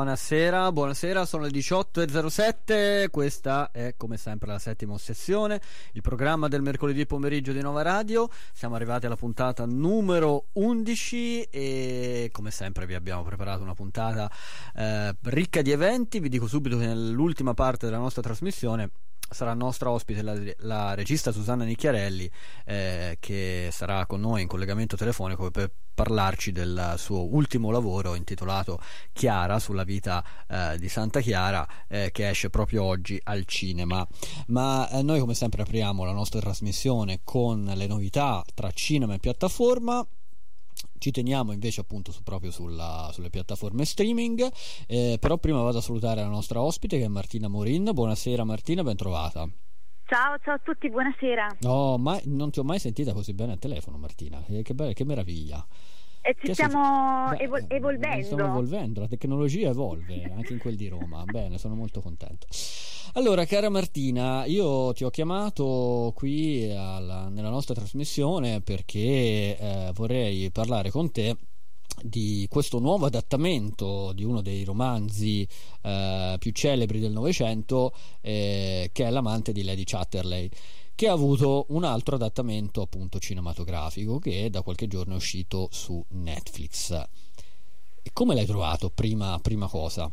Buonasera, buonasera, sono le 18.07, questa è come sempre la settima ossessione, il programma del mercoledì pomeriggio di Nova Radio, siamo arrivati alla puntata numero 11 e come sempre vi abbiamo preparato una puntata eh, ricca di eventi, vi dico subito che nell'ultima parte della nostra trasmissione sarà nostra ospite la, la regista Susanna Nicchiarelli eh, che sarà con noi in collegamento telefonico per parlarci del suo ultimo lavoro intitolato Chiara sulla vita eh, di Santa Chiara eh, che esce proprio oggi al cinema. Ma eh, noi come sempre apriamo la nostra trasmissione con le novità tra cinema e piattaforma ci teniamo invece appunto su, proprio sulla, sulle piattaforme streaming eh, però prima vado a salutare la nostra ospite che è Martina Morin buonasera Martina ben trovata Ciao, ciao a tutti, buonasera. No, mai, non ti ho mai sentita così bene al telefono, Martina. Eh, che, be- che meraviglia. E ci che stiamo si... evol- evolvendo. Stiamo evolvendo, la tecnologia evolve anche in quel di Roma. Bene, sono molto contento. Allora, cara Martina, io ti ho chiamato qui alla, nella nostra trasmissione perché eh, vorrei parlare con te di questo nuovo adattamento di uno dei romanzi eh, più celebri del Novecento, eh, che è L'amante di Lady Chatterley, che ha avuto un altro adattamento appunto cinematografico che da qualche giorno è uscito su Netflix. E come l'hai trovato prima, prima cosa?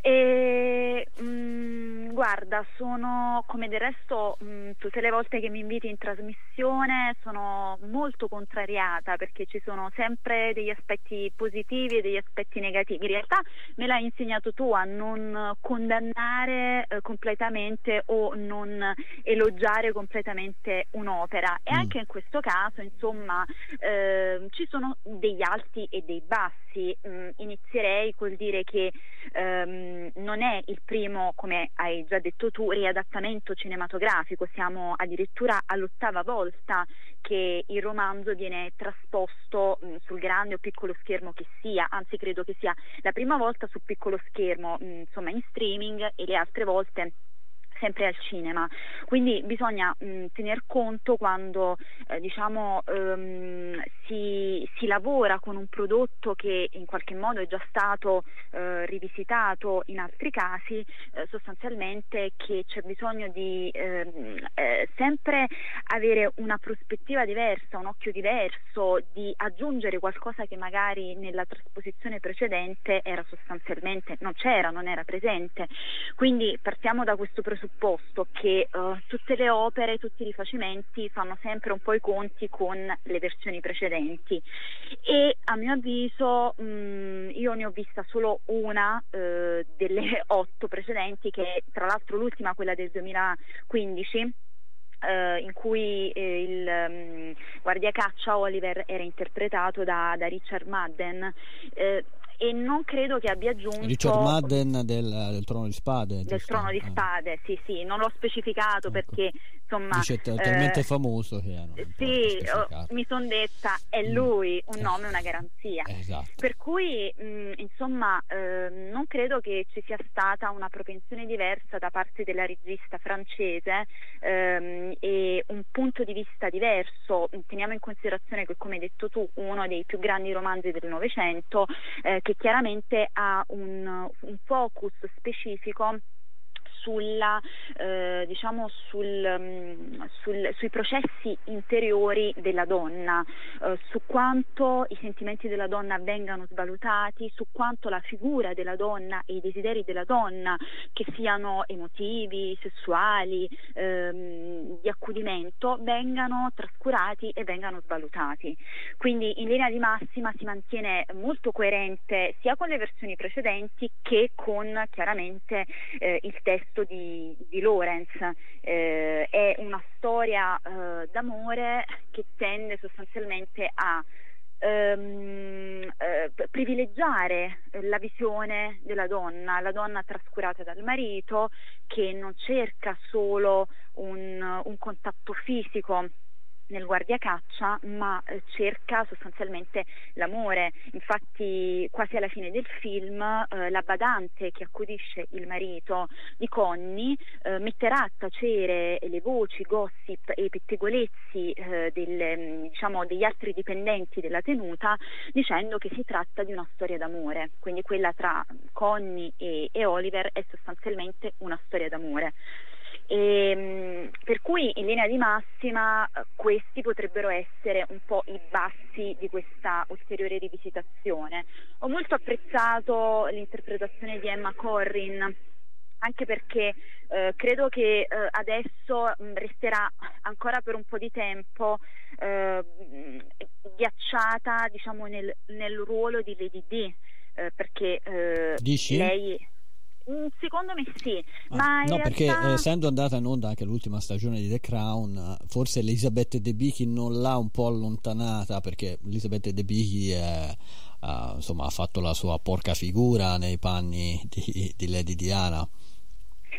E, mh, mm, guarda, sono come del resto mh, tutte le volte che mi inviti in trasmissione sono molto contrariata perché ci sono sempre degli aspetti positivi e degli aspetti negativi. In realtà me l'hai insegnato tu a non condannare eh, completamente o non elogiare completamente un'opera e mm. anche in questo caso insomma eh, ci sono degli alti e dei bassi. Mm, inizierei col dire che Ehm, non è il primo, come hai già detto tu, riadattamento cinematografico, siamo addirittura all'ottava volta che il romanzo viene trasposto mh, sul grande o piccolo schermo che sia, anzi credo che sia la prima volta su piccolo schermo, mh, insomma in streaming e le altre volte sempre al cinema. Quindi bisogna mh, tener conto quando eh, diciamo, ehm, si, si, lavora con un prodotto che in qualche modo è già stato eh, rivisitato in altri casi, eh, sostanzialmente che c'è bisogno di ehm, eh, sempre avere una prospettiva diversa, un occhio diverso, di aggiungere qualcosa che magari nella trasposizione precedente era sostanzialmente non c'era, non era presente. Quindi partiamo da questo presupposto presupposto che uh, tutte le opere, tutti i rifacimenti fanno sempre un po' i conti con le versioni precedenti e a mio avviso mh, mm, io ne ho vista solo una uh, delle otto precedenti che è tra l'altro l'ultima quella del 2015 Uh, in cui eh, il um, guardia caccia Oliver era interpretato da, da Richard Madden. Uh, e non credo che abbia aggiunto Richard Madden del, del Trono di Spade del? Trono di ah. Spade sì sì non l'ho specificato ecco. perché insomma Dice, è talmente eh, famoso che hanno sì oh, mi sono detta è mm. lui un nome e una garanzia esatto. per cui mh, mm, insomma eh, non credo che ci sia stata una propensione diversa da parte della regista francese ehm, e un punto di vista diverso teniamo in considerazione che come hai detto tu uno dei più grandi romanzi del Novecento eh, che chiaramente ha un, un focus specifico sulla, eh, diciamo sul, mm, sul, sui processi interiori della donna, eh, su quanto i sentimenti della donna vengano svalutati, su quanto la figura della donna e i desideri della donna, che siano emotivi, sessuali, ehm, di accudimento, vengano trascurati e vengano svalutati. Quindi in linea di massima si mantiene molto coerente sia con le versioni precedenti che con chiaramente eh, il testo testo di, di Lorenz, eh, è una storia eh, d'amore che tende sostanzialmente a ehm, eh, privilegiare la visione della donna, la donna trascurata dal marito che non cerca solo un, un contatto fisico nel guardiacaccia, ma eh, cerca sostanzialmente l'amore. Infatti, quasi alla fine del film, eh, la badante che accudisce il marito di Connie eh, metterà a tacere le voci, gossip e pettegolezzi eh, del, mm, diciamo, degli altri dipendenti della tenuta, dicendo che si tratta di una storia d'amore. Quindi quella tra Connie e, e Oliver è sostanzialmente una storia d'amore. E, ehm, per cui in linea di massima eh, questi potrebbero essere un po' i bassi di questa ulteriore rivisitazione. Ho molto apprezzato l'interpretazione di Emma Corrin anche perché eh, credo che eh, adesso mh, resterà ancora per un po' di tempo eh, ghiacciata diciamo, nel, nel, ruolo di Lady D eh, perché eh, lei Mm, secondo me sì, ah, ma no, realtà... perché eh, essendo andata in onda anche l'ultima stagione di The Crown, forse Elisabeth De Bichi non l'ha un po' allontanata perché Elisabeth De Bichi è, uh, insomma, ha fatto la sua porca figura nei panni di, di Lady Diana.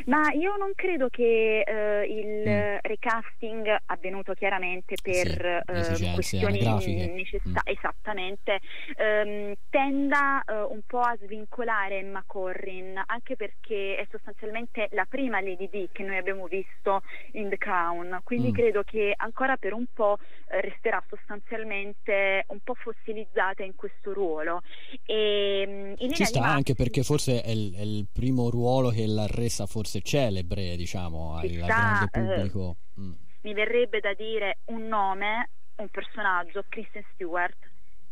Ma io non credo che eh, il mm. recasting avvenuto chiaramente per sì, eh, questioni necessarie, mm. esattamente, ehm, tenda eh, un po' a svincolare Emma Corrin, anche perché è sostanzialmente la prima Lady D che noi abbiamo visto in The Crown, quindi mm. credo che ancora per un po' eh, resterà sostanzialmente un po' fossilizzata in questo ruolo. E, mm, in Ci sta anche perché forse è il, è il primo ruolo che l'ha resa forse forse celebre, diciamo, al grande pubblico. Eh, mm. Mi verrebbe da dire un nome, un personaggio, Kristen Stewart.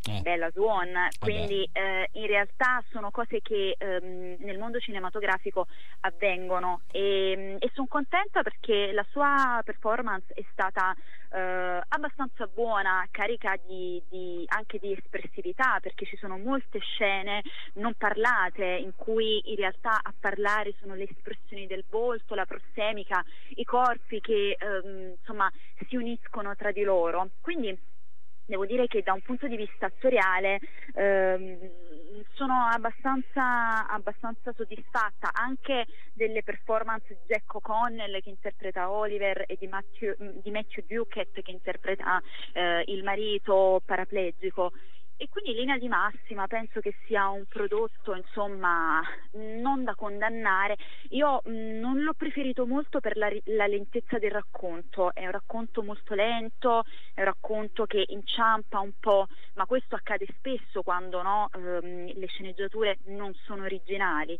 Eh. Bella Swan, quindi eh, in realtà sono cose che ehm, nel mondo cinematografico avvengono e, e sono contenta perché la sua performance è stata eh, abbastanza buona, carica di, di, anche di espressività, perché ci sono molte scene non parlate in cui in realtà a parlare sono le espressioni del volto, la prossemica, i corpi che ehm, insomma si uniscono tra di loro. Quindi devo dire che da un punto di vista attoriale ehm, sono abbastanza, abbastanza, soddisfatta. Anche delle performance di Jack O'Connell che interpreta Oliver e di Matthew, di Matthew Duquette che interpreta eh, il marito paraplegico e quindi in linea di massima penso che sia un prodotto insomma non da condannare. Io mh, non l'ho preferito molto per la, la, lentezza del racconto. È un racconto molto lento è un racconto che inciampa un po' ma questo accade spesso quando no, ehm, le sceneggiature non sono originali.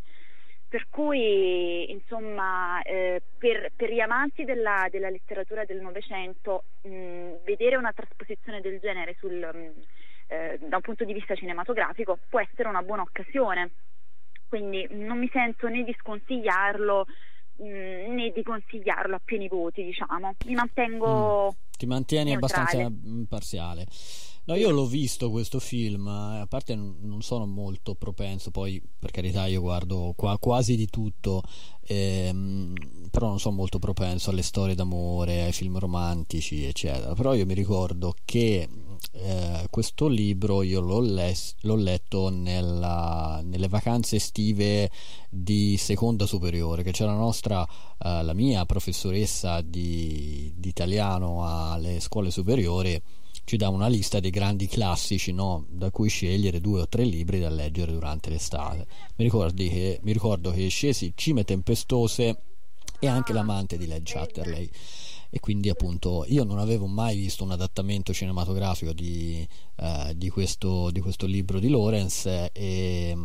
Per cui insomma eh, per, per, gli amanti della, della letteratura del Novecento vedere una trasposizione del genere sul, mh, eh, da un punto di vista cinematografico può essere una buona occasione. Quindi non mi sento né di sconsigliarlo mh, mm, né di consigliarlo a pieni voti, diciamo. Mi mantengo. Mm. Ti mantieni neutrale. abbastanza imparziale. No, io l'ho visto questo film, eh, a parte non sono molto propenso, poi per carità io guardo qua, quasi di tutto, ehm, però non sono molto propenso alle storie d'amore, ai film romantici, eccetera. Però io mi ricordo che eh, questo libro io l'ho, les- l'ho letto nella, nelle vacanze estive di seconda superiore, che c'era la nostra, eh, la mia professoressa di, di italiano alle scuole superiori ci dà una lista dei grandi classici no? da cui scegliere due o tre libri da leggere durante l'estate. Mi, che, mi ricordo che scesi Cime Tempestose e anche L'amante di Led Chatterley e quindi appunto io non avevo mai visto un adattamento cinematografico di, eh, di, questo, di questo, libro di Lawrence e,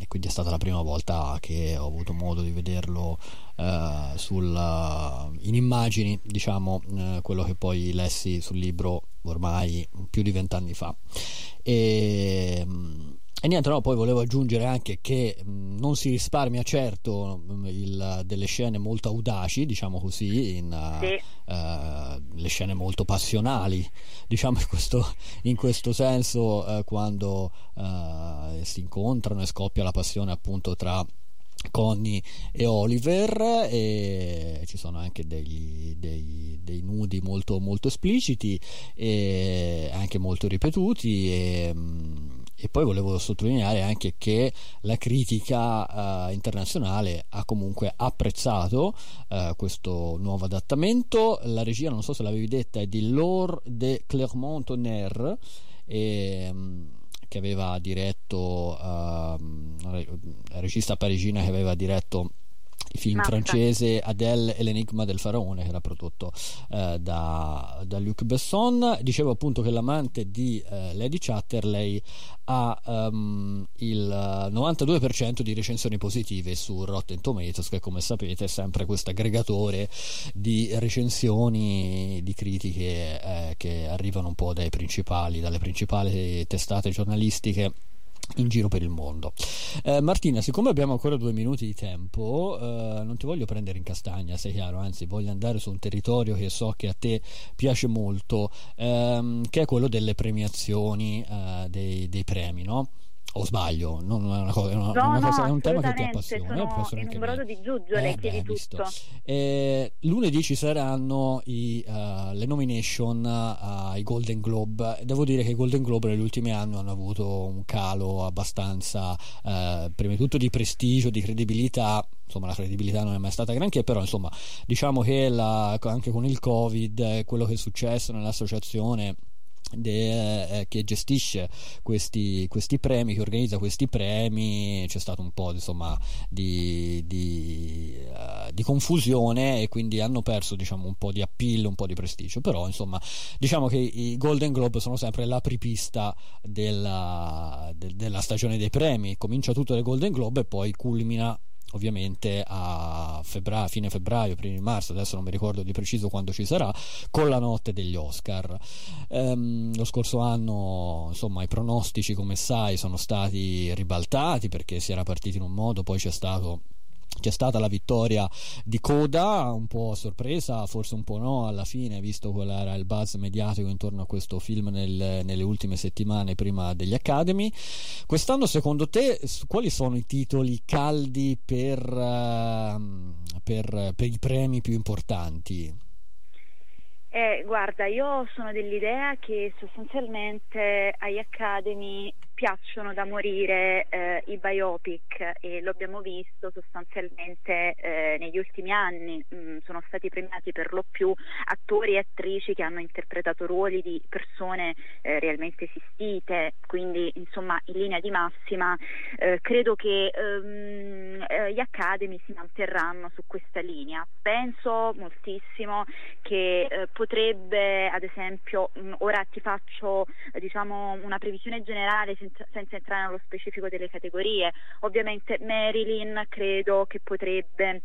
e, quindi è stata la prima volta che ho avuto modo di vederlo eh, sul, in immagini diciamo eh, quello che poi lessi sul libro ormai più di vent'anni fa. E e niente, no, poi volevo aggiungere anche che mh, non si risparmia certo mh, il, delle scene molto audaci, diciamo così, in, sì. uh, le scene molto passionali, diciamo in questo, in questo senso, uh, quando uh, si incontrano e scoppia la passione appunto tra Connie e Oliver e ci sono anche degli, dei, dei, nudi molto, molto espliciti e anche molto ripetuti e, e poi volevo sottolineare anche che la critica uh, internazionale ha comunque apprezzato uh, questo nuovo adattamento. La regia, non so se l'avevi detta, è di Laure de Clermont-Tonnerre. E, um, che aveva diretto uh, regista parigina che aveva diretto film Mazza. francese Adèle e l'enigma del faraone che era prodotto eh, da, da, Luc Besson dicevo appunto che l'amante di eh, Lady Chatterley ha um, il 92% di recensioni positive su Rotten Tomatoes che come sapete è sempre questo aggregatore di recensioni di critiche eh, che arrivano un po' dai principali dalle principali testate giornalistiche in giro per il mondo. Eh, Martina, siccome abbiamo ancora due minuti di tempo, eh, non ti voglio prendere in castagna, sei chiaro, anzi voglio andare su un territorio che so che a te piace molto, ehm, che è quello delle premiazioni, eh, dei, dei premi, no? O sbaglio, non è, una cosa, no, una cosa, no, è un tema che ti appassiona. Sono in un brodo di giuggiole, eh, chiedi tutto. Eh, lunedì ci saranno i, uh, le nomination uh, ai Golden Globe. Devo dire che i Golden Globe negli ultimi anni hanno avuto un calo abbastanza, uh, prima di tutto di prestigio, di credibilità. Insomma, la credibilità non è mai stata granché, però insomma, diciamo che la, anche con il Covid, quello che è successo nell'associazione De, eh, che gestisce questi, questi, premi, che organizza questi premi, c'è stato un po' insomma, di, di, uh, di, confusione e quindi hanno perso diciamo, un po' di appeal, un po' di prestigio, però insomma diciamo che i Golden Globe sono sempre l'apripista della, de, della stagione dei premi, comincia tutto dai Golden Globe e poi culmina ovviamente a febbraio, fine febbraio, primi marzo, adesso non mi ricordo di preciso quando ci sarà, con la notte degli Oscar. Ehm, lo scorso anno, insomma, i pronostici, come sai, sono stati ribaltati perché si era partiti in un modo, poi c'è stato c'è stata la vittoria di Coda, un po' a sorpresa, forse un po' no alla fine, visto qual era il buzz mediatico intorno a questo film nel, nelle ultime settimane prima degli Academy. Quest'anno, secondo te, quali sono i titoli caldi per, uh, per, per i premi più importanti? Eh, guarda, io sono dell'idea che sostanzialmente agli Academy piacciono da morire eh, i biopic e lo abbiamo visto sostanzialmente eh, negli ultimi anni, mm, sono stati premiati per lo più attori e attrici che hanno interpretato ruoli di persone eh, realmente esistite, quindi insomma in linea di massima eh, credo che eh, gli Academy si manterranno su questa linea. Penso moltissimo che eh, potrebbe ad esempio, mh, mm, ora ti faccio diciamo una previsione generale senza, entrare nello specifico delle categorie. Ovviamente Marilyn credo che potrebbe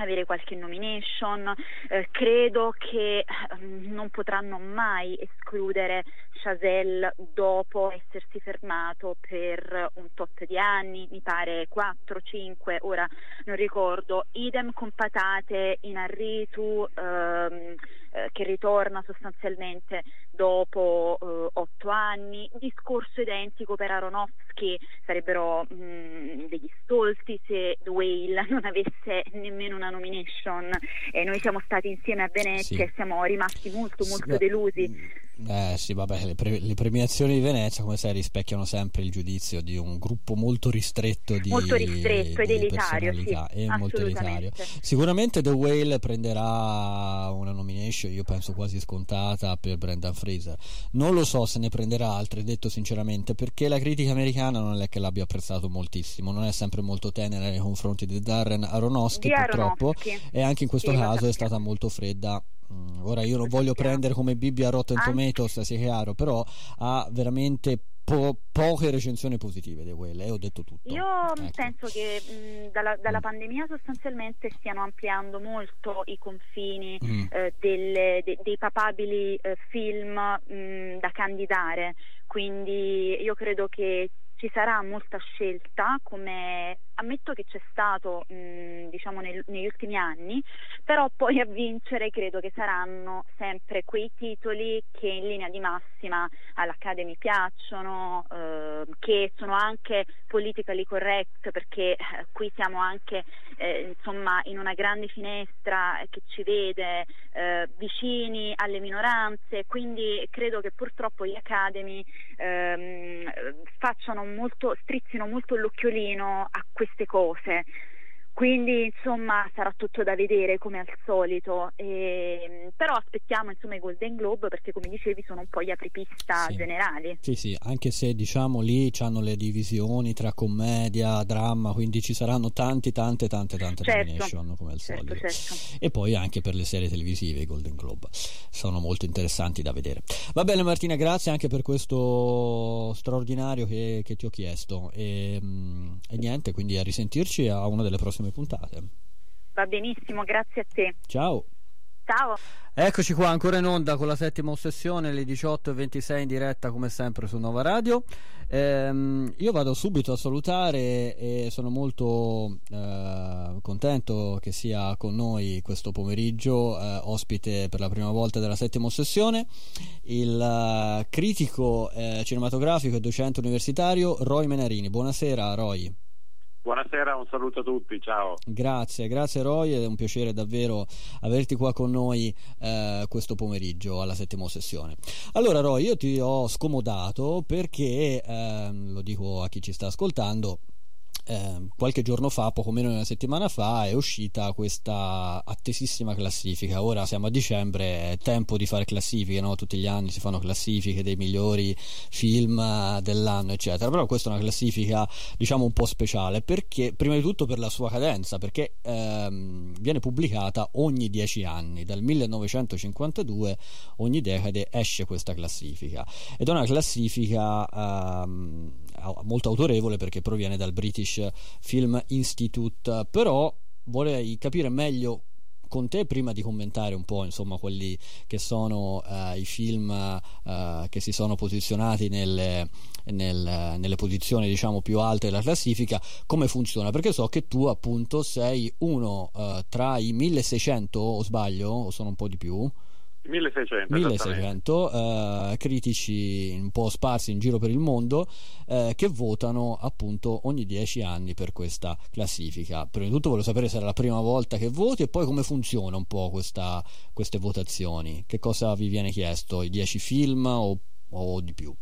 avere qualche nomination, eh, credo che eh, non potranno mai escludere Chazelle dopo essersi fermato per un tot di anni, mi pare 4-5, ora non ricordo, idem con patate in Arritu ehm, eh, che ritorna sostanzialmente dopo eh, otto anni, discorso identico per Aronofsky, sarebbero mh, mm, degli stolti se The Whale non avesse nemmeno una nomination e noi siamo stati insieme a Venezia sì. e siamo rimasti molto molto sì, delusi. Mm, eh sì, vabbè, le, pre- le, premiazioni di Venezia, come sai, rispecchiano sempre il giudizio di un gruppo molto ristretto di Molto ristretto ed elitario, sì, e molto elitario. Sicuramente The Whale prenderà una nomination, io penso quasi scontata, per Brendan Fraser. Non lo so se ne prenderà altre, detto sinceramente, perché la critica americana non è che l'abbia apprezzato moltissimo, non è sempre molto tenera nei confronti di Darren Aronofsky, di purtroppo, Aronofsky. e anche in questo sì, caso è stata molto fredda ora io non voglio prendere come Bibbia Rotten Tomatoes, sia chiaro, però ha veramente po- poche recensioni positive di quelle, e ho detto tutto. Io ecco. penso che mh, dalla, dalla mm. pandemia sostanzialmente stiano ampliando molto i confini mm. eh, delle, de, dei papabili eh, film mh, da candidare, quindi io credo che ci sarà molta scelta come ammetto che c'è stato mh, diciamo nel, negli ultimi anni, però poi a vincere credo che saranno sempre quei titoli che in linea di massima all'Academy piacciono, eh, che sono anche politically correct perché eh, qui siamo anche eh, insomma in una grande finestra che ci vede eh, vicini alle minoranze, quindi credo che purtroppo gli Academy ehm, molto, strizzino molto l'occhiolino a queste cose. Quindi insomma sarà tutto da vedere come al solito, e, però aspettiamo insomma i Golden Globe perché come dicevi sono un po' gli apripista sì. generali. Sì, sì, anche se diciamo lì hanno le divisioni tra commedia, dramma, quindi ci saranno tanti, tante, tante, tante certo. nomination come al certo, solito. Certo. E poi anche per le serie televisive i Golden Globe sono molto interessanti da vedere. Va bene Martina, grazie anche per questo straordinario che, che ti ho chiesto e, e niente, quindi a risentirci a una delle prossime prossime puntate. Va benissimo, grazie a te. Ciao. Ciao. Eccoci qua ancora in onda con la settima ossessione, alle 18.26 in diretta come sempre su Nova Radio. Ehm, io vado subito a salutare e sono molto eh, contento che sia con noi questo pomeriggio, eh, ospite per la prima volta della settima ossessione, il uh, critico eh, cinematografico e docente universitario Roy Menarini. Buonasera Roy. Buonasera, un saluto a tutti, ciao. Grazie, grazie Roy, è un piacere davvero averti qua con noi eh, questo pomeriggio alla settima sessione. Allora Roy, io ti ho scomodato perché, eh, lo dico a chi ci sta ascoltando, eh, qualche giorno fa, poco meno di una settimana fa, è uscita questa attesissima classifica. Ora siamo a dicembre, è tempo di fare classifiche, no? tutti gli anni si fanno classifiche dei migliori film dell'anno, eccetera. Però questa è una classifica, diciamo, un po' speciale perché, prima di tutto, per la sua cadenza, perché ehm, viene pubblicata ogni dieci anni, dal 1952 ogni decade esce questa classifica ed è una classifica ehm, molto autorevole perché proviene dal British Film Institute, però vorrei capire meglio con te prima di commentare un po' insomma quelli che sono uh, i film uh, che si sono posizionati nelle, nel, nelle posizioni diciamo più alte della classifica come funziona? Perché so che tu appunto sei uno uh, tra i 1600 o sbaglio o sono un po' di più 1600, 1600 uh, critici un po' sparsi in giro per il mondo uh, che votano appunto ogni 10 anni per questa classifica. Prima di tutto voglio sapere se è la prima volta che voti e poi come funziona un po' questa, queste votazioni. Che cosa vi viene chiesto? I 10 film o, o di più?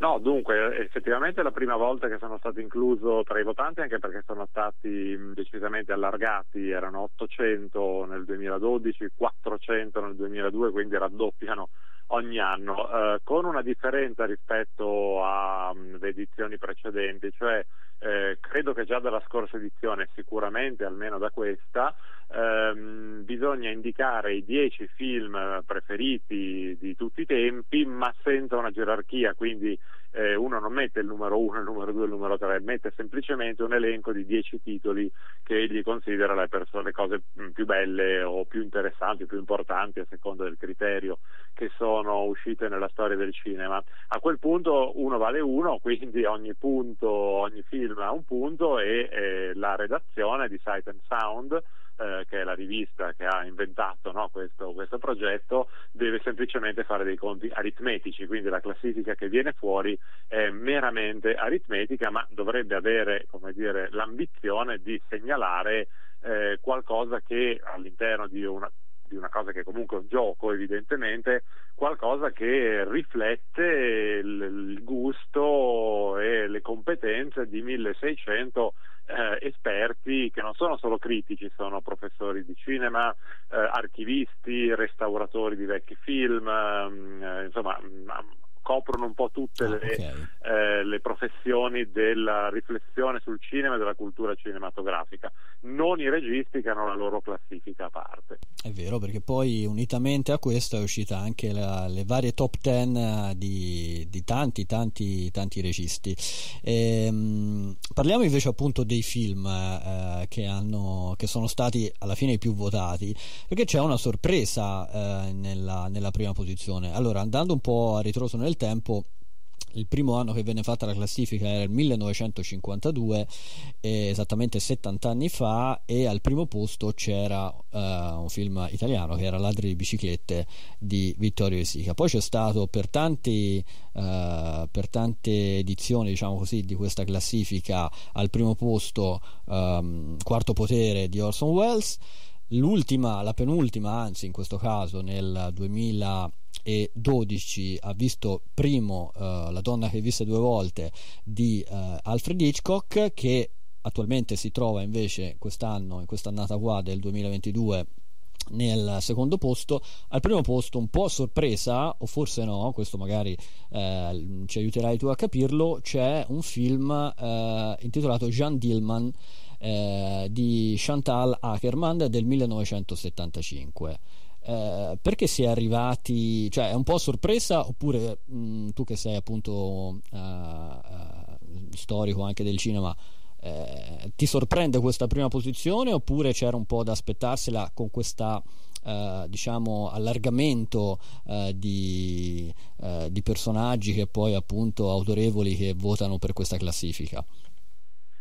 No, dunque, effettivamente è la prima volta che sono stato incluso tra i votanti, anche perché sono stati decisamente allargati, erano 800 nel 2012, 400 nel 2002, quindi raddoppiano ogni anno, eh, con una differenza rispetto alle edizioni precedenti, cioè eh, credo che già dalla scorsa edizione, sicuramente almeno da questa, ehm, bisogna indicare i dieci film preferiti di tutti i tempi, ma senza una gerarchia, quindi eh, uno non mette il numero 1, il numero 2, il numero 3, mette semplicemente un elenco di 10 titoli che egli considera le, perso- le cose mm, più belle o più interessanti, più importanti a seconda del criterio che sono uscite nella storia del cinema. A quel punto uno vale uno, quindi ogni punto, ogni film ha un punto e eh, la redazione di Sight and Sound eh, che è la rivista che ha inventato no, questo, questo, progetto, deve semplicemente fare dei conti aritmetici, quindi la classifica che viene fuori è meramente aritmetica, ma dovrebbe avere dire, l'ambizione di segnalare eh, qualcosa che all'interno di una di una cosa che comunque è un gioco evidentemente, qualcosa che riflette il gusto e le competenze di 1600 eh, esperti che non sono solo critici, sono professori di cinema, eh, archivisti, restauratori di vecchi film, ehm, eh, insomma coprono un po' tutte le, okay. eh, le, professioni della riflessione sul cinema e della cultura cinematografica, non i registi che hanno la loro classifica a parte. È vero, perché poi unitamente a questo è uscita anche la, le varie top ten eh, di, di tanti, tanti, tanti registi. Ehm, parliamo invece appunto dei film eh, che, hanno, che, sono stati alla fine i più votati, perché c'è una sorpresa eh, nella, nella prima posizione. Allora, andando un po' a ritroso nel tempo il primo anno che venne fatta la classifica era il 1952, eh, esattamente 70 anni fa, e al primo posto c'era uh, un film italiano che era Ladri di biciclette di Vittorio De Sica. Poi c'è stato per, tanti, uh, per tante edizioni diciamo così, di questa classifica al primo posto um, Quarto Potere di Orson Welles l'ultima, la penultima anzi in questo caso nel 2012 ha visto primo uh, La donna che visse due volte di uh, Alfred Hitchcock che attualmente si trova invece quest'anno, in quest'annata qua del 2022 nel secondo posto al primo posto un po' a sorpresa o forse no questo magari eh, ci aiuterai tu a capirlo c'è un film eh, intitolato Jean Dillman eh, di Chantal Ackerman del 1975. Eh, perché si è arrivati, cioè è un po' sorpresa oppure mh, mm, tu che sei appunto uh, uh, storico anche del cinema eh, ti sorprende questa prima posizione oppure c'era un po' da aspettarsela con questa Uh, diciamo allargamento uh, di, di, personaggi che poi appunto autorevoli che votano per questa classifica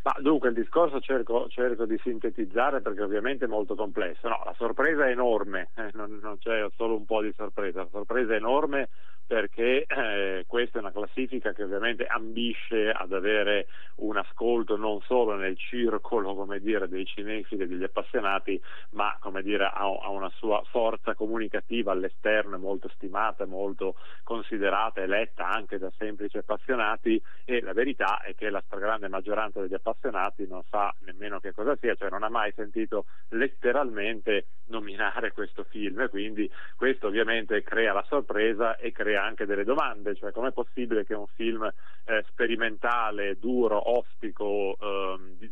ma dunque il discorso cerco, cerco, di sintetizzare perché ovviamente è molto complesso. No, la sorpresa è enorme, eh, non, non, c'è solo un po' di sorpresa, la sorpresa è enorme perché eh, questa è una classifica che ovviamente ambisce ad avere un ascolto non solo nel circolo dire, dei cinefili e degli appassionati, ma dire, ha, ha, una sua forza comunicativa all'esterno molto stimata, molto considerata e letta anche da semplici appassionati e la verità è che la stragrande maggioranza degli appassionati non sa nemmeno che cosa sia, cioè non ha mai sentito letteralmente nominare questo film e quindi questo ovviamente crea la sorpresa e crea anche delle domande, cioè com'è possibile che un film eh, sperimentale, duro, ostico, eh, di,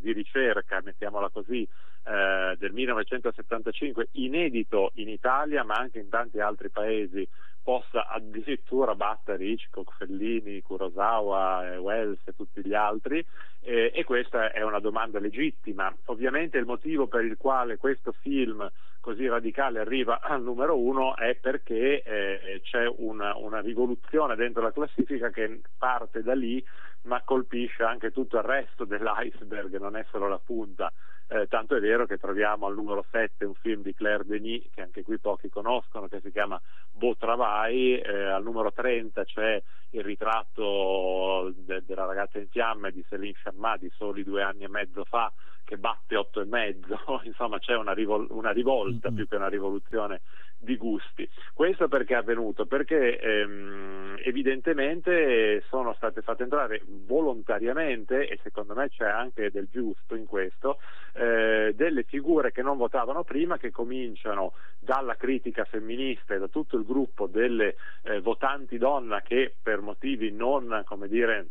di, ricerca, mettiamola così, eh, del 1975, inedito in Italia ma anche in tanti altri paesi, possa addirittura battere Hitchcock, Fellini, Kurosawa, eh, Wells e tutti gli altri eh, e questa è una domanda legittima. Ovviamente il motivo per il quale questo film così radicale arriva al numero uno è perché eh, c'è una, una rivoluzione dentro la classifica che parte da lì ma colpisce anche tutto il resto dell'iceberg, non è solo la punta. Eh, tanto è vero che troviamo al numero 7 un film di Claire Denis che anche qui pochi conoscono che si chiama Beau Travail, eh, al numero 30 c'è il ritratto de- della ragazza in fiamme di Céline Chammat di soli due anni e mezzo fa che batte otto e mezzo, insomma c'è una, rivol- una rivolta mm-hmm. più che una rivoluzione di gusti. Questo perché è avvenuto? Perché ehm, evidentemente sono state fatte entrare volontariamente, e secondo me c'è anche del giusto in questo, eh, delle figure che non votavano prima, che cominciano dalla critica femminista e da tutto il gruppo delle eh, votanti donna che per motivi non, come dire,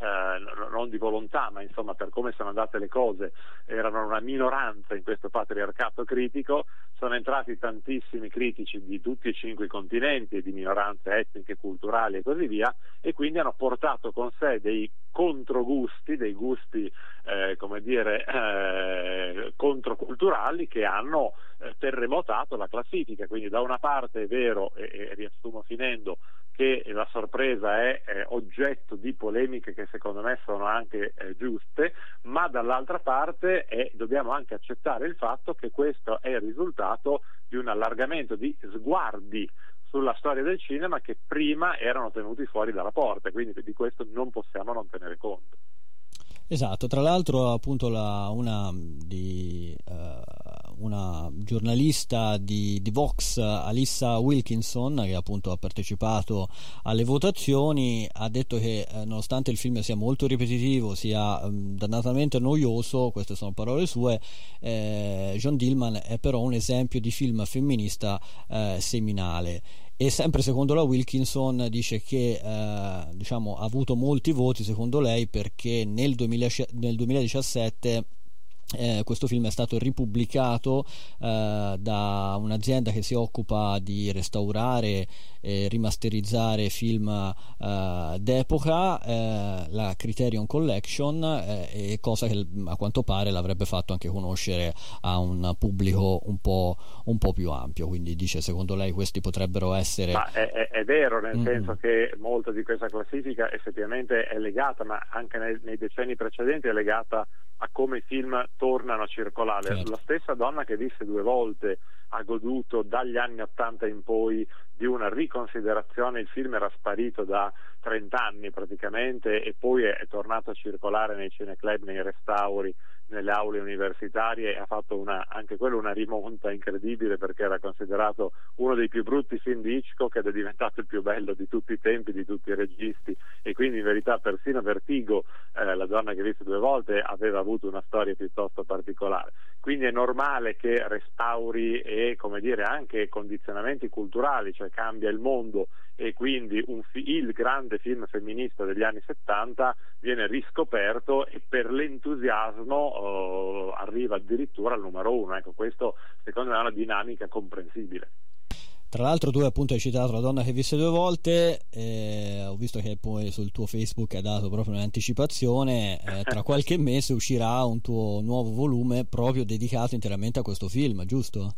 eh, non di volontà, ma insomma per come sono andate le cose, erano una minoranza in questo patriarcato critico, sono entrati tantissimi critici di tutti e cinque i continenti, di minoranze etniche, culturali e così via, e quindi hanno portato con sé dei controgusti, dei gusti eh, come dire, eh, controculturali che hanno eh, terremotato la classifica. Quindi da una parte è vero, e, e riassumo finendo, che la sorpresa è eh, oggetto di polemiche che secondo me sono anche eh, giuste, ma dall'altra parte è, dobbiamo anche accettare il fatto che questo è il risultato di un allargamento di sguardi sulla storia del cinema che prima erano tenuti fuori dalla porta, quindi di questo non possiamo non tenere conto. Esatto, tra l'altro appunto la, una, di, uh, una, giornalista di, di, Vox, Alissa Wilkinson, che appunto ha partecipato alle votazioni, ha detto che eh, nonostante il film sia molto ripetitivo, sia um, dannatamente noioso, queste sono parole sue, eh, John Dillman è però un esempio di film femminista eh, seminale e sempre secondo la Wilkinson dice che eh, diciamo, ha avuto molti voti secondo lei perché nel, 2000, nel 2017 eh, questo film è stato ripubblicato eh, da un'azienda che si occupa di restaurare e rimasterizzare film eh, d'epoca, eh, la Criterion Collection, eh, cosa che a quanto pare l'avrebbe fatto anche conoscere a un pubblico un po', un po più ampio. Quindi dice, secondo lei questi potrebbero essere... Ma è, è, è vero, nel mm. senso che molta di questa classifica effettivamente è legata, ma anche nei, nei decenni precedenti è legata a come i film tornano a circolare. Certo. La stessa donna che disse due volte ha goduto dagli anni 80 in poi di una riconsiderazione, il film era sparito da 30 anni praticamente e poi è, tornato a circolare nei cineclub, nei restauri, nelle aule universitarie e ha fatto una, anche quello una rimonta incredibile perché era considerato uno dei più brutti film di Hitchcock ed è diventato il più bello di tutti i tempi, di tutti i registi e quindi in verità persino Vertigo, eh, la donna che ho visto due volte, aveva avuto una storia piuttosto particolare. Quindi è normale che restauri e come dire, anche condizionamenti culturali, cioè cambia il mondo e quindi fi- il grande film femminista degli anni 70 viene riscoperto e per l'entusiasmo uh, arriva addirittura al numero uno. Ecco, questo secondo me è una dinamica comprensibile. Tra l'altro tu appunto hai citato la donna che visse due volte, eh, ho visto che poi sul tuo Facebook hai dato proprio un'anticipazione, eh, tra qualche mese uscirà un tuo nuovo volume proprio dedicato interamente a questo film, giusto?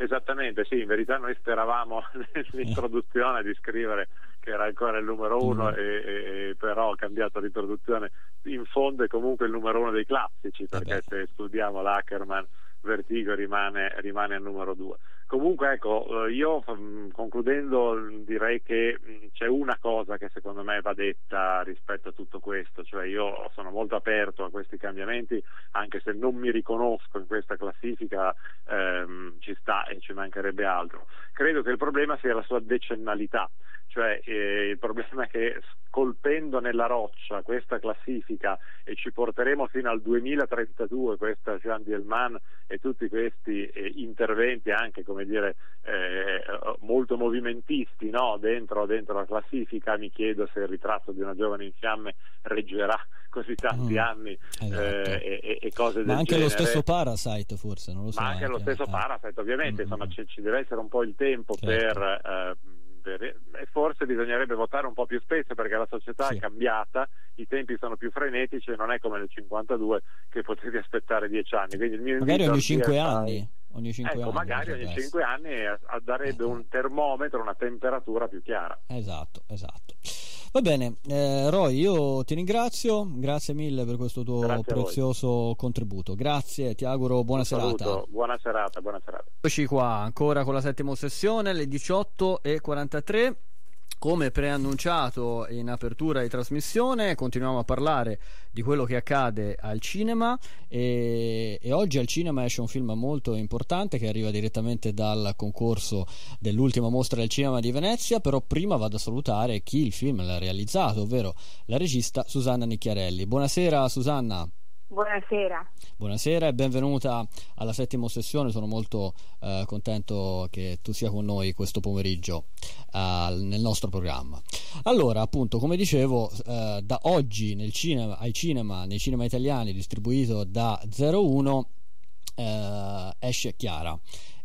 Esattamente, sì, in verità noi speravamo nell'introduzione di scrivere che era ancora il numero uno, mm. e, e, però ho cambiato l'introduzione. In fondo è comunque il numero uno dei classici, perché Vabbè. se studiamo l'Ackerman, Vertigo rimane, rimane al numero due. Comunque ecco, eh, io mm, concludendo direi che mm, c'è una cosa che secondo me va detta rispetto a tutto questo, cioè io sono molto aperto a questi cambiamenti, anche se non mi riconosco in questa classifica ehm, ci sta e ci mancherebbe altro. Credo che il problema sia la sua decennalità, cioè eh, il problema è che colpendo nella roccia questa classifica e ci porteremo fino al 2032 questa Jean Dielman e tutti questi eh, interventi anche come dire eh, molto movimentisti no? dentro, dentro, la classifica mi chiedo se il ritratto di una giovane in fiamme reggerà così tanti mm, anni esatto. eh, e, e, cose ma anche genere. lo stesso Parasite forse non lo so ma anche, anche lo stesso eh. Parasite ovviamente mm-hmm. insomma ci, ci, deve essere un po' il tempo certo. per eh, e forse bisognerebbe votare un po' più spesso perché la società sì. è cambiata, i tempi sono più frenetici e non è come nel 52 che potevi aspettare dieci anni. magari ogni cinque anni. Ogni 5 ecco, anni, magari ogni 5 anni darebbe eh, un termometro, una temperatura più chiara. Esatto, esatto. Va bene, eh, Roy, io ti ringrazio, grazie mille per questo tuo grazie prezioso contributo. Grazie, ti auguro buona serata. Buona serata, buona serata. Eccoci qua, ancora con la settima sessione, le 18.43. Come preannunciato in apertura di trasmissione, continuiamo a parlare di quello che accade al cinema e, e, oggi al cinema esce un film molto importante che arriva direttamente dal concorso dell'ultima mostra del cinema di Venezia, però prima vado a salutare chi il film l'ha realizzato, ovvero la regista Susanna Nicchiarelli. Buonasera Susanna. Buonasera. Buonasera e benvenuta alla settima sessione, sono molto eh, contento che tu sia con noi questo pomeriggio eh, nel nostro programma. Allora, appunto, come dicevo, eh, da oggi cinema, ai cinema, nei cinema italiani distribuito da 01 eh, esce Chiara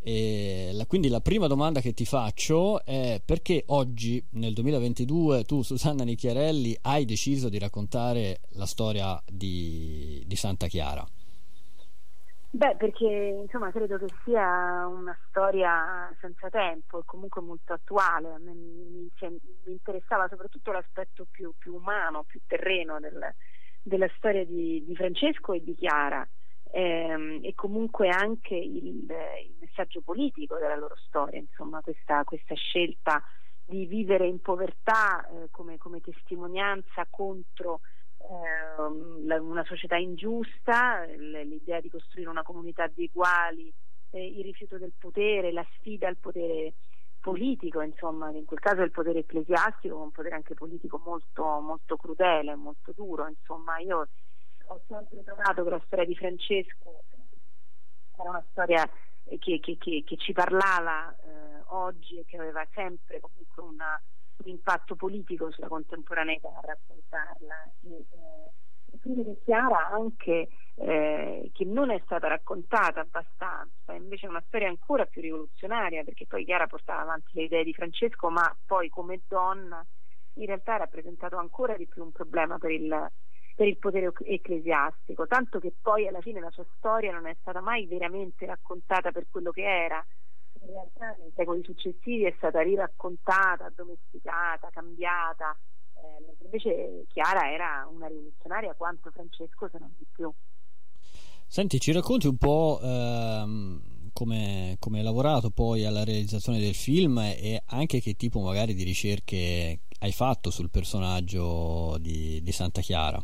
la, quindi la prima domanda che ti faccio è perché oggi, nel 2022, tu, Susanna Nicchiarelli, hai deciso di raccontare la storia di, di Santa Chiara? Beh, perché insomma credo che sia una storia senza tempo e comunque molto attuale. Mi, mi, mi interessava soprattutto l'aspetto più, più, umano, più terreno del, della storia di, di Francesco e di Chiara ehm, e comunque anche il, il, messaggio politico della loro storia, insomma questa, questa scelta di vivere in povertà eh, come, come, testimonianza contro eh, la, una società ingiusta, l'idea di costruire una comunità di uguali, eh, il rifiuto del potere, la sfida al potere politico, insomma, in quel caso il potere ecclesiastico, un potere anche politico molto, molto crudele, molto duro, insomma, io ho sempre trovato che la storia di Francesco era una storia che, che, che, che ci parlava eh, oggi e che aveva sempre comunque una, un impatto politico sulla contemporaneità a raccontarla. E, eh, scoprire Chiara anche eh, che non è stata raccontata abbastanza, invece è una storia ancora più rivoluzionaria perché poi Chiara portava avanti le idee di Francesco, ma poi come donna in realtà ha rappresentato ancora di più un problema per il, per il potere ecclesiastico, tanto che poi alla fine la sua storia non è stata mai veramente raccontata per quello che era. In realtà nei secoli successivi è stata riraccontata, addomesticata, cambiata, eh, invece Chiara era una rivoluzionaria quanto Francesco se non di più. Senti, ci racconti un po' ehm, come, come hai lavorato poi alla realizzazione del film e anche che tipo magari di ricerche hai fatto sul personaggio di, di Santa Chiara?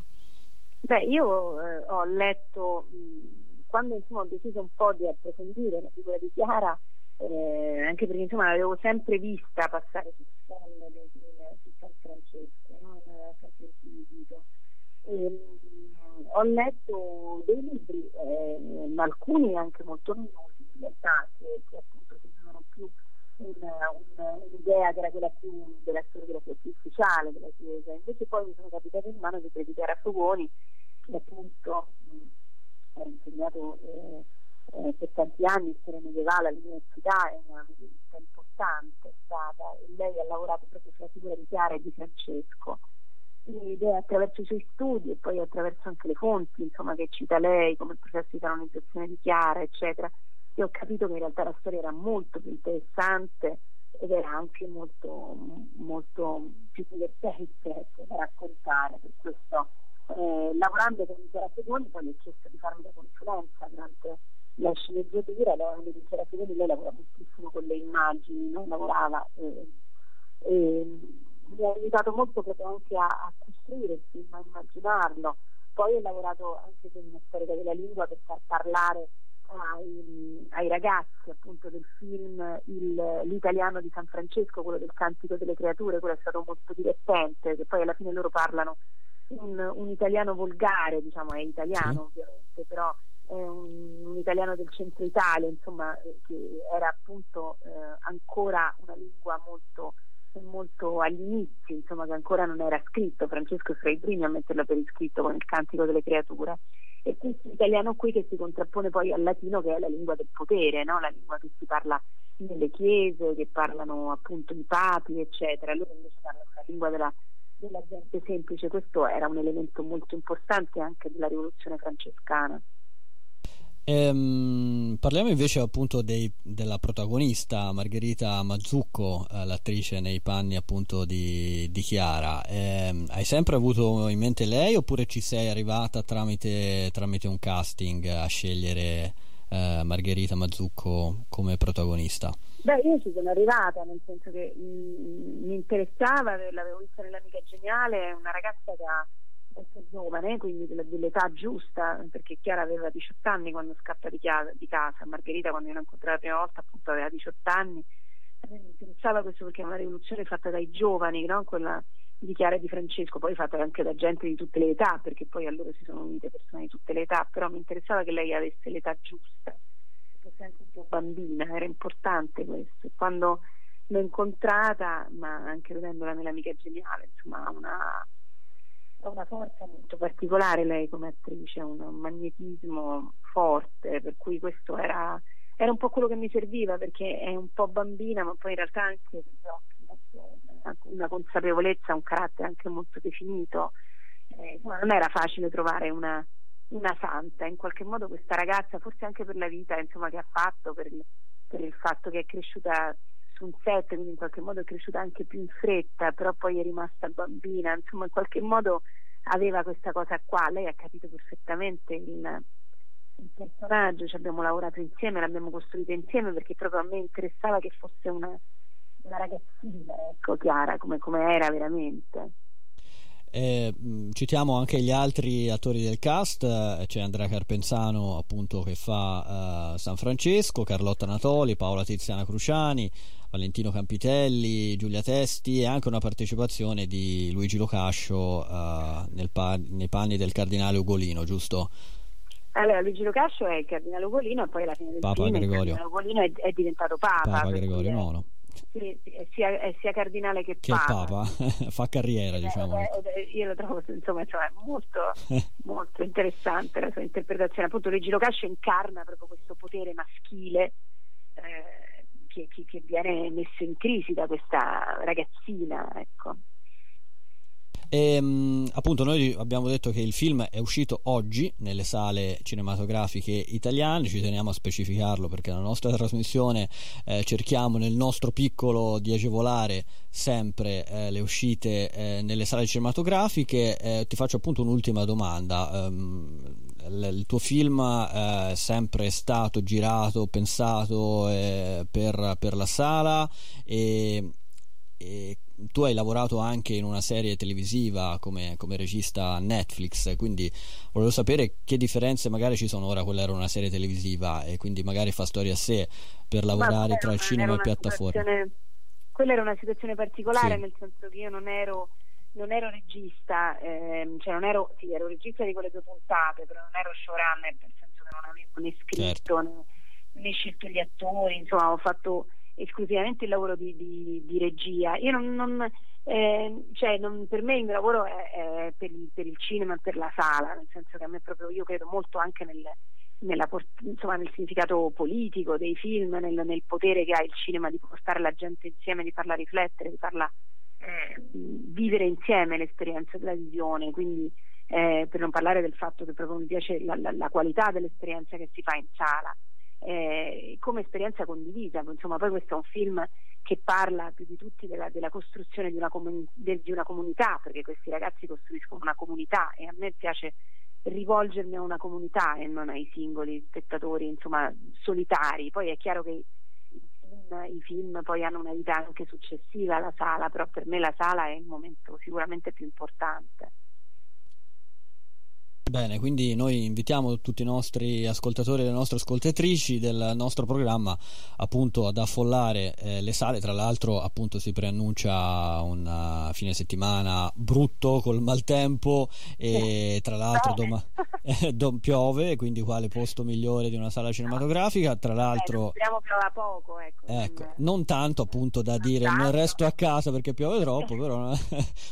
Beh, io eh, ho letto, mh, quando insomma, ho deciso un po' di approfondire la figura di Chiara, eh, anche perché insomma l'avevo sempre vista passare sul fondo di San Francesco, no? sempre intimidito. E, ho letto dei libri, eh, alcuni anche molto noiosi in realtà, che, che appunto un'idea che era quella più della storiografia più ufficiale della Chiesa. Invece poi mi sono capitati in mano di Chiara Fogoni, che appunto ha insegnato eh, eh, per tanti anni storia medievale all'università, è una medievista importante è stata, e lei ha lavorato proprio sulla figura di Chiara e di Francesco ed è attraverso i suoi studi e poi attraverso anche le fonti insomma, che cita lei, come il processo di canonizzazione di Chiara, eccetera, che ho capito che in realtà la storia era molto più interessante ed era anche molto, molto più divertente ecco, da raccontare. Per questo, eh, lavorando con Chiara Segoni, poi ho chiesto di farmi la consulenza durante la sceneggiatura, lavorando con Chiara Segoni, lei lavora moltissimo con le immagini, non lavorava. Eh, eh, mi ha aiutato molto proprio anche a, a costruire il film, a immaginarlo. Poi ho lavorato anche con una storica della lingua per far parlare ai, ai ragazzi appunto del film il, l'italiano di San Francesco, quello del Cantico delle Creature, quello è stato molto divertente, che poi alla fine loro parlano un, un italiano volgare, diciamo è italiano sì. ovviamente, però è un, un, italiano del centro Italia, insomma, che era appunto eh, ancora una lingua molto molto agli inizi, insomma, che ancora non era scritto, Francesco è fra i primi a metterlo per iscritto con il Cantico delle Creature. E questo italiano qui che si contrappone poi al latino che è la lingua del potere, no? la lingua che si parla nelle chiese, che parlano appunto i papi, eccetera. Loro invece parlano la lingua della, della gente semplice, questo era un elemento molto importante anche della rivoluzione francescana. Ehm, parliamo invece appunto dei, della protagonista Margherita Mazzucco, eh, l'attrice nei panni appunto di, di Chiara. Ehm, hai sempre avuto in mente lei oppure ci sei arrivata tramite, tramite un casting a scegliere eh, Margherita Mazzucco come protagonista? Beh, io ci sono arrivata, nel senso che mh, mm, mi interessava, l'avevo vista nell'Amica Geniale, una ragazza che ha giovane, quindi dell'età giusta, perché Chiara aveva 18 anni quando scappa di, di casa, Margherita quando l'ho incontrata la prima volta appunto aveva 18 anni, me mi interessava questo perché è una rivoluzione fatta dai giovani, no? quella di Chiara e di Francesco, poi fatta anche da gente di tutte le età, perché poi a loro si sono unite persone di tutte le età, però mi interessava che lei avesse l'età giusta, fosse anche un po' bambina, era importante questo. Quando l'ho incontrata, ma anche vedendola nell'amica geniale, insomma, una ha una forza molto particolare lei come attrice, un, magnetismo forte, per cui questo era, era, un po' quello che mi serviva perché è un po' bambina, ma poi in realtà anche una consapevolezza, un carattere anche molto definito. Eh, non era facile trovare una, una, santa, in qualche modo questa ragazza, forse anche per la vita insomma, che ha fatto, per il, per il fatto che è cresciuta su un set, quindi in qualche modo è cresciuta anche più in fretta, però poi è rimasta bambina, insomma in qualche modo aveva questa cosa qua, lei ha capito perfettamente il, il personaggio, ci abbiamo lavorato insieme, l'abbiamo costruito insieme perché proprio a me interessava che fosse una, una ragazzina, ecco Chiara, come, come era veramente. Eh, citiamo anche gli altri attori del cast, eh, c'è Andrea Carpenzano appunto che fa uh, San Francesco, Carlotta Natoli, Paola Tiziana Cruciani, Valentino Campitelli, Giulia Testi e anche una partecipazione di Luigi Locascio nel pa- nei panni del cardinale Ugolino, giusto? Allora, Luigi Locascio è il cardinale Ugolino e poi alla fine del Papa film Gregorio. il cardinale Ugolino è, è diventato Papa. Papa Gregorio IX. sì, sì, sia, sia, cardinale che, che papa. fa carriera, eh, diciamo. Eh, eh, io lo trovo insomma, insomma molto, molto, interessante la sua interpretazione. Appunto, Luigi Locascio incarna proprio questo potere maschile eh, che, che, che, viene messo in crisi da questa ragazzina. Ecco. E, ehm, appunto noi abbiamo detto che il film è uscito oggi nelle sale cinematografiche italiane, ci teniamo a specificarlo perché la nostra trasmissione eh, cerchiamo nel nostro piccolo di agevolare sempre eh, le uscite eh, nelle sale cinematografiche. Eh, ti faccio appunto un'ultima domanda. Um, il tuo film eh, è sempre stato girato, pensato eh, per, per la sala e, e tu hai lavorato anche in una serie televisiva come, come, regista Netflix, quindi volevo sapere che differenze magari ci sono ora, quella era una serie televisiva e quindi magari fa storia a sé per lavorare tra il cinema e piattaforme. Quella era una situazione particolare, sì. nel senso che io non ero, non ero regista, ehm, cioè non ero, sì, ero regista di quelle due puntate, però non ero showrunner, nel senso che non avevo né scritto certo. né, né scelto gli attori, insomma ho fatto esclusivamente il lavoro di, di, di regia. Io non, non, eh, cioè non, per me il mio lavoro è, è per, il, per, il, cinema e per la sala, nel senso che a me proprio io credo molto anche nel, nella, insomma, nel significato politico dei film, nel, nel, potere che ha il cinema di portare la gente insieme, di farla riflettere, di farla vivere insieme l'esperienza della visione. Quindi eh, per non parlare del fatto che proprio mi piace la, la, la qualità dell'esperienza che si fa in sala eh, come esperienza condivisa. Insomma, poi questo è un film che parla più di tutti della, della costruzione di una, comuni- de, di una, comunità, perché questi ragazzi costruiscono una comunità e a me piace rivolgermi a una comunità e non ai singoli spettatori, insomma, solitari. Poi è chiaro che i film, poi hanno una vita anche successiva alla sala, però per me la sala è il momento sicuramente più importante. Bene, quindi noi invitiamo tutti i nostri ascoltatori e le nostre ascoltatrici del nostro programma appunto ad affollare eh, le sale, tra l'altro appunto si preannuncia un fine settimana brutto col maltempo e tra l'altro doma- eh, piove, quindi quale posto migliore di una sala cinematografica, tra l'altro... Eh, speriamo piova poco, ecco. ecco. Non tanto appunto da dire non resto a casa perché piove troppo, però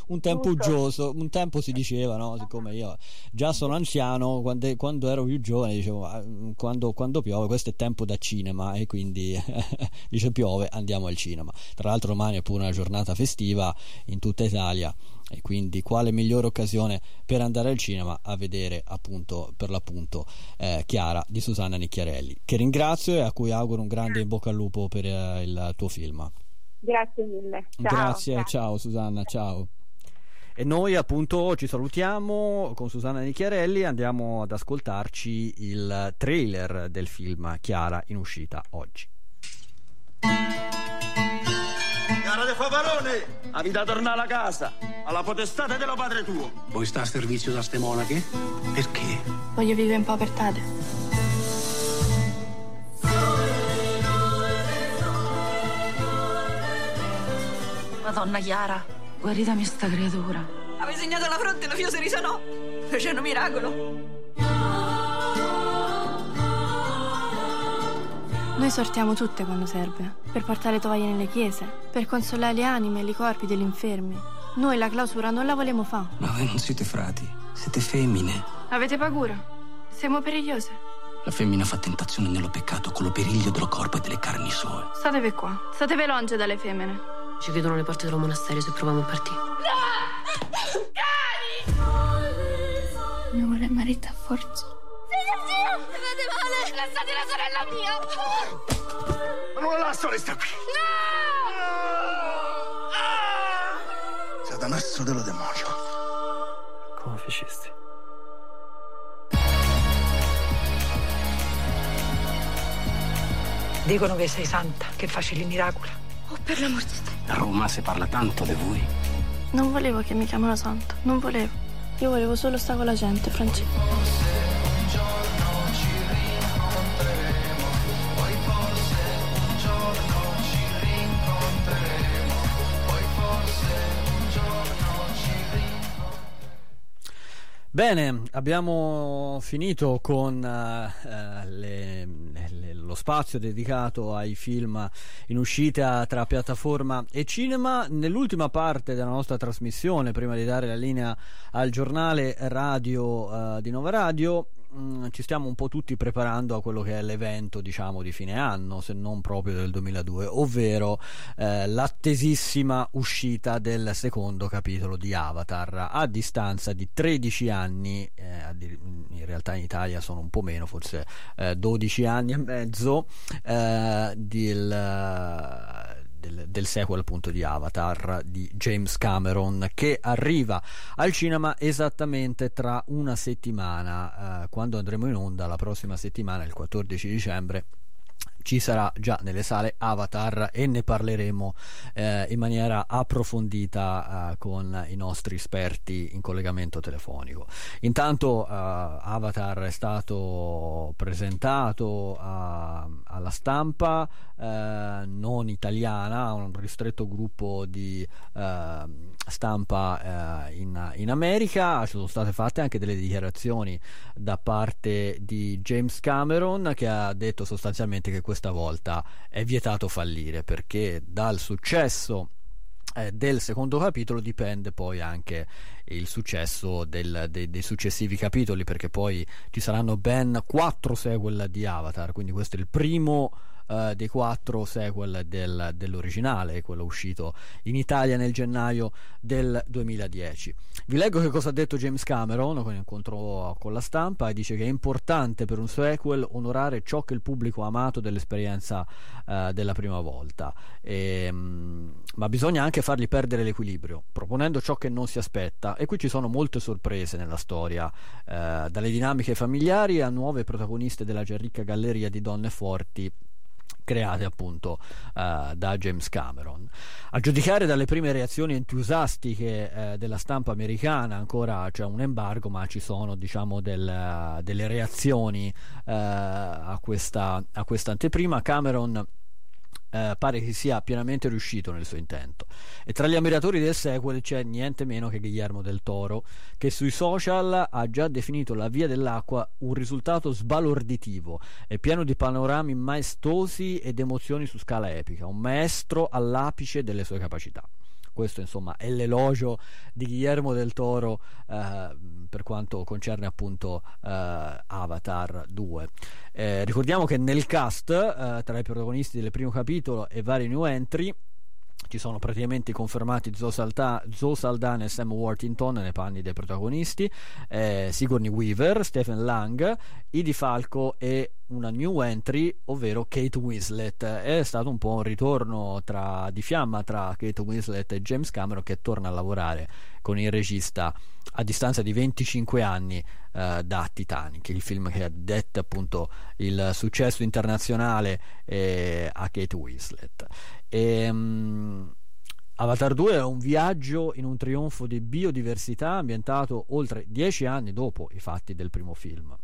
un tempo uggioso, un tempo si diceva, no? siccome io già sono sono anziano, quando, quando, ero più giovane dicevo ah, quando, quando, piove questo è tempo da cinema e quindi dice piove andiamo al cinema. Tra l'altro domani è pure una giornata festiva in tutta Italia e quindi quale migliore occasione per andare al cinema a vedere appunto per l'appunto eh, Chiara di Susanna Nicchiarelli che ringrazio e a cui auguro un grande in bocca al lupo per eh, il tuo film. Grazie mille. Ciao, Grazie, ciao, ciao Susanna, ciao. E noi appunto ci salutiamo con Susanna Nicchiarelli, andiamo ad ascoltarci il trailer del film Chiara in uscita oggi. Chiara de Favarone, a vita tornare a casa, alla potestà dello padre tuo. Vuoi sta a servizio da ste monache? Perché? Voglio vivere in povertà. Madonna Chiara, Guaritami sta creatura. Avevi segnato la fronte e la fiosa risanò. Facendo miracolo. Noi sortiamo tutte quando serve, per portare tovaglie nelle chiese, per consolare le anime e i corpi degli infermi. Noi la clausura non la vogliamo fare. Ma voi non siete frati, siete femmine. Avete paura? Siamo perigliose. La femmina fa tentazione nello peccato con lo periglio dello corpo e delle carni sue. Statevi qua, statevi longe dalle femmine. Ci chiudono le porte dello monastero se proviamo a partire. No! Cani! Mi vuole marito a forza. Zio, zio! Mi vede male! Lasciate la sorella mia! Ma non la lascio, resta qui! No! Satanasso dello demonio. Come facesti? Dicono che sei santa, che facili miracoli. Oh, per l'amor di Dio. A Roma si parla tanto di voi. Non volevo che mi chiamano santo, non volevo. Io volevo solo stare con la gente, Francesco. Bene, abbiamo finito con uh, le, le, lo spazio dedicato ai film in uscita tra piattaforma e cinema. Nell'ultima parte della nostra trasmissione, prima di dare la linea al giornale radio uh, di Nova Radio, mh, mm, ci stiamo un po' tutti preparando a quello che è l'evento diciamo di fine anno se non proprio del 2002 ovvero eh, l'attesissima uscita del secondo capitolo di Avatar. A distanza di 13 anni eh, in realtà in Italia sono un po' meno forse eh, 12 anni e mezzo eh, del del, del, sequel appunto di Avatar di James Cameron che arriva al cinema esattamente tra una settimana. Eh, quando andremo in onda la prossima settimana il 14 dicembre ci sarà già nelle sale Avatar e ne parleremo eh, in maniera approfondita eh, con i nostri esperti in collegamento telefonico. Intanto eh, Avatar è stato presentato alla stampa eh, non italiana, a un ristretto gruppo di eh, stampa eh, in, in America, ci sono state fatte anche delle dichiarazioni da parte di James Cameron che ha detto sostanzialmente che questa volta è vietato fallire perché dal successo eh, del secondo capitolo dipende poi anche il successo del, dei, dei, successivi capitoli perché poi ci saranno ben quattro sequel di Avatar quindi questo è il primo uh, dei quattro sequel del, dell'originale, quello uscito in Italia nel gennaio del 2010. Vi leggo che cosa ha detto James Cameron con incontro con la stampa e dice che è importante per un sequel onorare ciò che il pubblico ha amato dell'esperienza uh, della prima volta, e, um, ma bisogna anche fargli perdere l'equilibrio, proponendo ciò che non si aspetta e qui ci sono molte sorprese nella storia, uh, dalle dinamiche familiari a nuove protagoniste della già ricca galleria di donne forti create appunto uh, da James Cameron. A giudicare dalle prime reazioni entusiastiche uh, della stampa americana, ancora c'è un embargo, ma ci sono diciamo del, delle reazioni uh, a, a questa anteprima. Cameron eh, pare che sia pienamente riuscito nel suo intento. E tra gli ammiratori del sequel c'è niente meno che Guillermo del Toro, che sui social ha già definito La Via dell'Acqua un risultato sbalorditivo e pieno di panorami maestosi ed emozioni su scala epica, un maestro all'apice delle sue capacità questo insomma è l'elogio di Guillermo del Toro eh, per quanto concerne appunto eh, Avatar 2 eh, ricordiamo che nel cast eh, tra i protagonisti del primo capitolo e vari new entry ci sono praticamente confermati Zoe, Salta, Zoe Saldana e Sam Worthington nei panni dei protagonisti, eh, Sigourney Weaver, Stephen Lang, Idi Falco e una new entry, ovvero Kate Winslet. È stato un po' un ritorno tra, di fiamma tra Kate Winslet e James Cameron che torna a lavorare con il regista a distanza di 25 anni eh, da Titanic, il film che ha detto appunto il successo internazionale eh, a Kate Winslet. E, um, Avatar 2 è un viaggio in un trionfo di biodiversità ambientato oltre dieci anni dopo i fatti del primo film.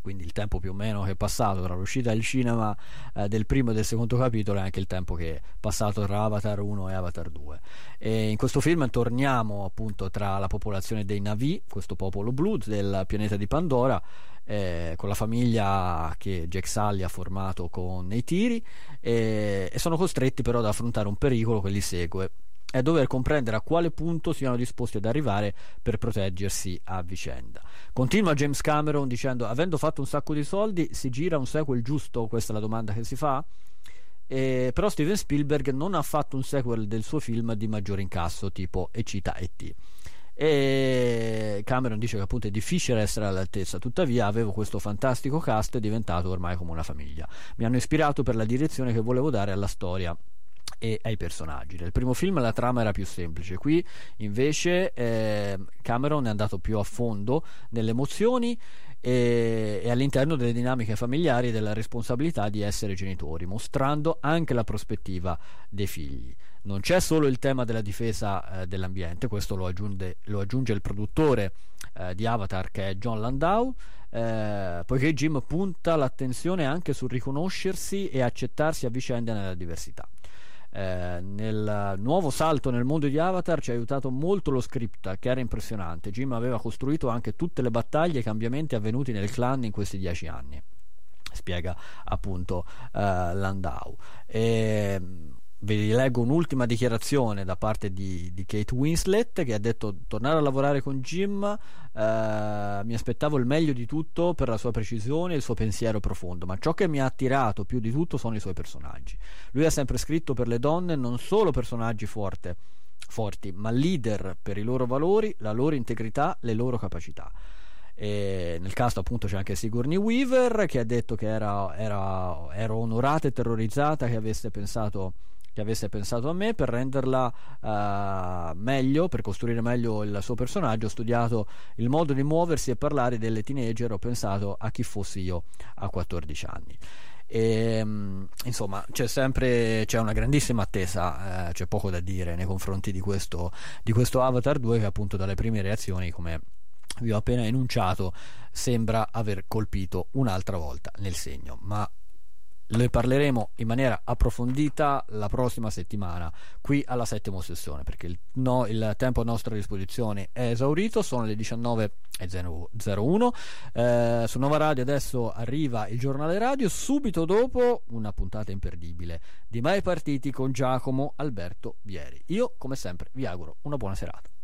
Quindi il tempo più o meno che è passato tra l'uscita al cinema eh, del primo e del secondo capitolo è anche il tempo che è passato tra Avatar 1 e Avatar 2 e in questo film torniamo appunto tra la popolazione dei Navi questo popolo blu del pianeta di Pandora eh, con la famiglia che Jack Sully ha formato con i tiri e, e sono costretti però ad affrontare un pericolo che li segue e dover comprendere a quale punto siano disposti ad arrivare per proteggersi a vicenda. Continua James Cameron dicendo: Avendo fatto un sacco di soldi, si gira un sequel giusto? Questa è la domanda che si fa. E, però Steven Spielberg non ha fatto un sequel del suo film di maggiore incasso, tipo E cita E.T. E Cameron dice che appunto è difficile essere all'altezza, tuttavia avevo questo fantastico cast diventato ormai come una famiglia. Mi hanno ispirato per la direzione che volevo dare alla storia e ai personaggi. Nel primo film la trama era più semplice, qui invece eh, Cameron è andato più a fondo nelle emozioni e, e, all'interno delle dinamiche familiari e della responsabilità di essere genitori, mostrando anche la prospettiva dei figli. Non c'è solo il tema della difesa eh, dell'ambiente, questo lo aggiunge, lo aggiunge il produttore eh, di Avatar che è John Landau, eh, poiché Jim punta l'attenzione anche sul riconoscersi e accettarsi a vicenda nella diversità. Eh, nel nuovo salto nel mondo di Avatar ci ha aiutato molto lo script che era impressionante. Jim aveva costruito anche tutte le battaglie e i cambiamenti avvenuti nel clan in questi dieci anni spiega appunto uh, Landau. E, vi leggo un'ultima dichiarazione da parte di, di, Kate Winslet che ha detto tornare a lavorare con Jim eh, mi aspettavo il meglio di tutto per la sua precisione e il suo pensiero profondo ma ciò che mi ha attirato più di tutto sono i suoi personaggi. Lui ha sempre scritto per le donne non solo personaggi forte, forti ma leader per i loro valori la loro integrità le loro capacità. E nel caso appunto c'è anche Sigourney Weaver che ha detto che era, era, era onorata e terrorizzata che avesse pensato che avesse pensato a me per renderla uh, meglio, per costruire meglio il suo personaggio, ho studiato il modo di muoversi e parlare delle teenager, ho pensato a chi fossi io a 14 anni. E, um, insomma c'è sempre c'è una grandissima attesa eh, c'è poco da dire nei confronti di questo, di questo Avatar 2 che appunto dalle prime reazioni come vi ho appena enunciato sembra aver colpito un'altra volta nel segno ma ne parleremo in maniera approfondita la prossima settimana qui alla settima sessione perché il, no, il tempo a nostra disposizione è esaurito sono le 19.01 eh, su Nova Radio adesso arriva il giornale radio subito dopo una puntata imperdibile di Mai Partiti con Giacomo Alberto Vieri. Io come sempre vi auguro una buona serata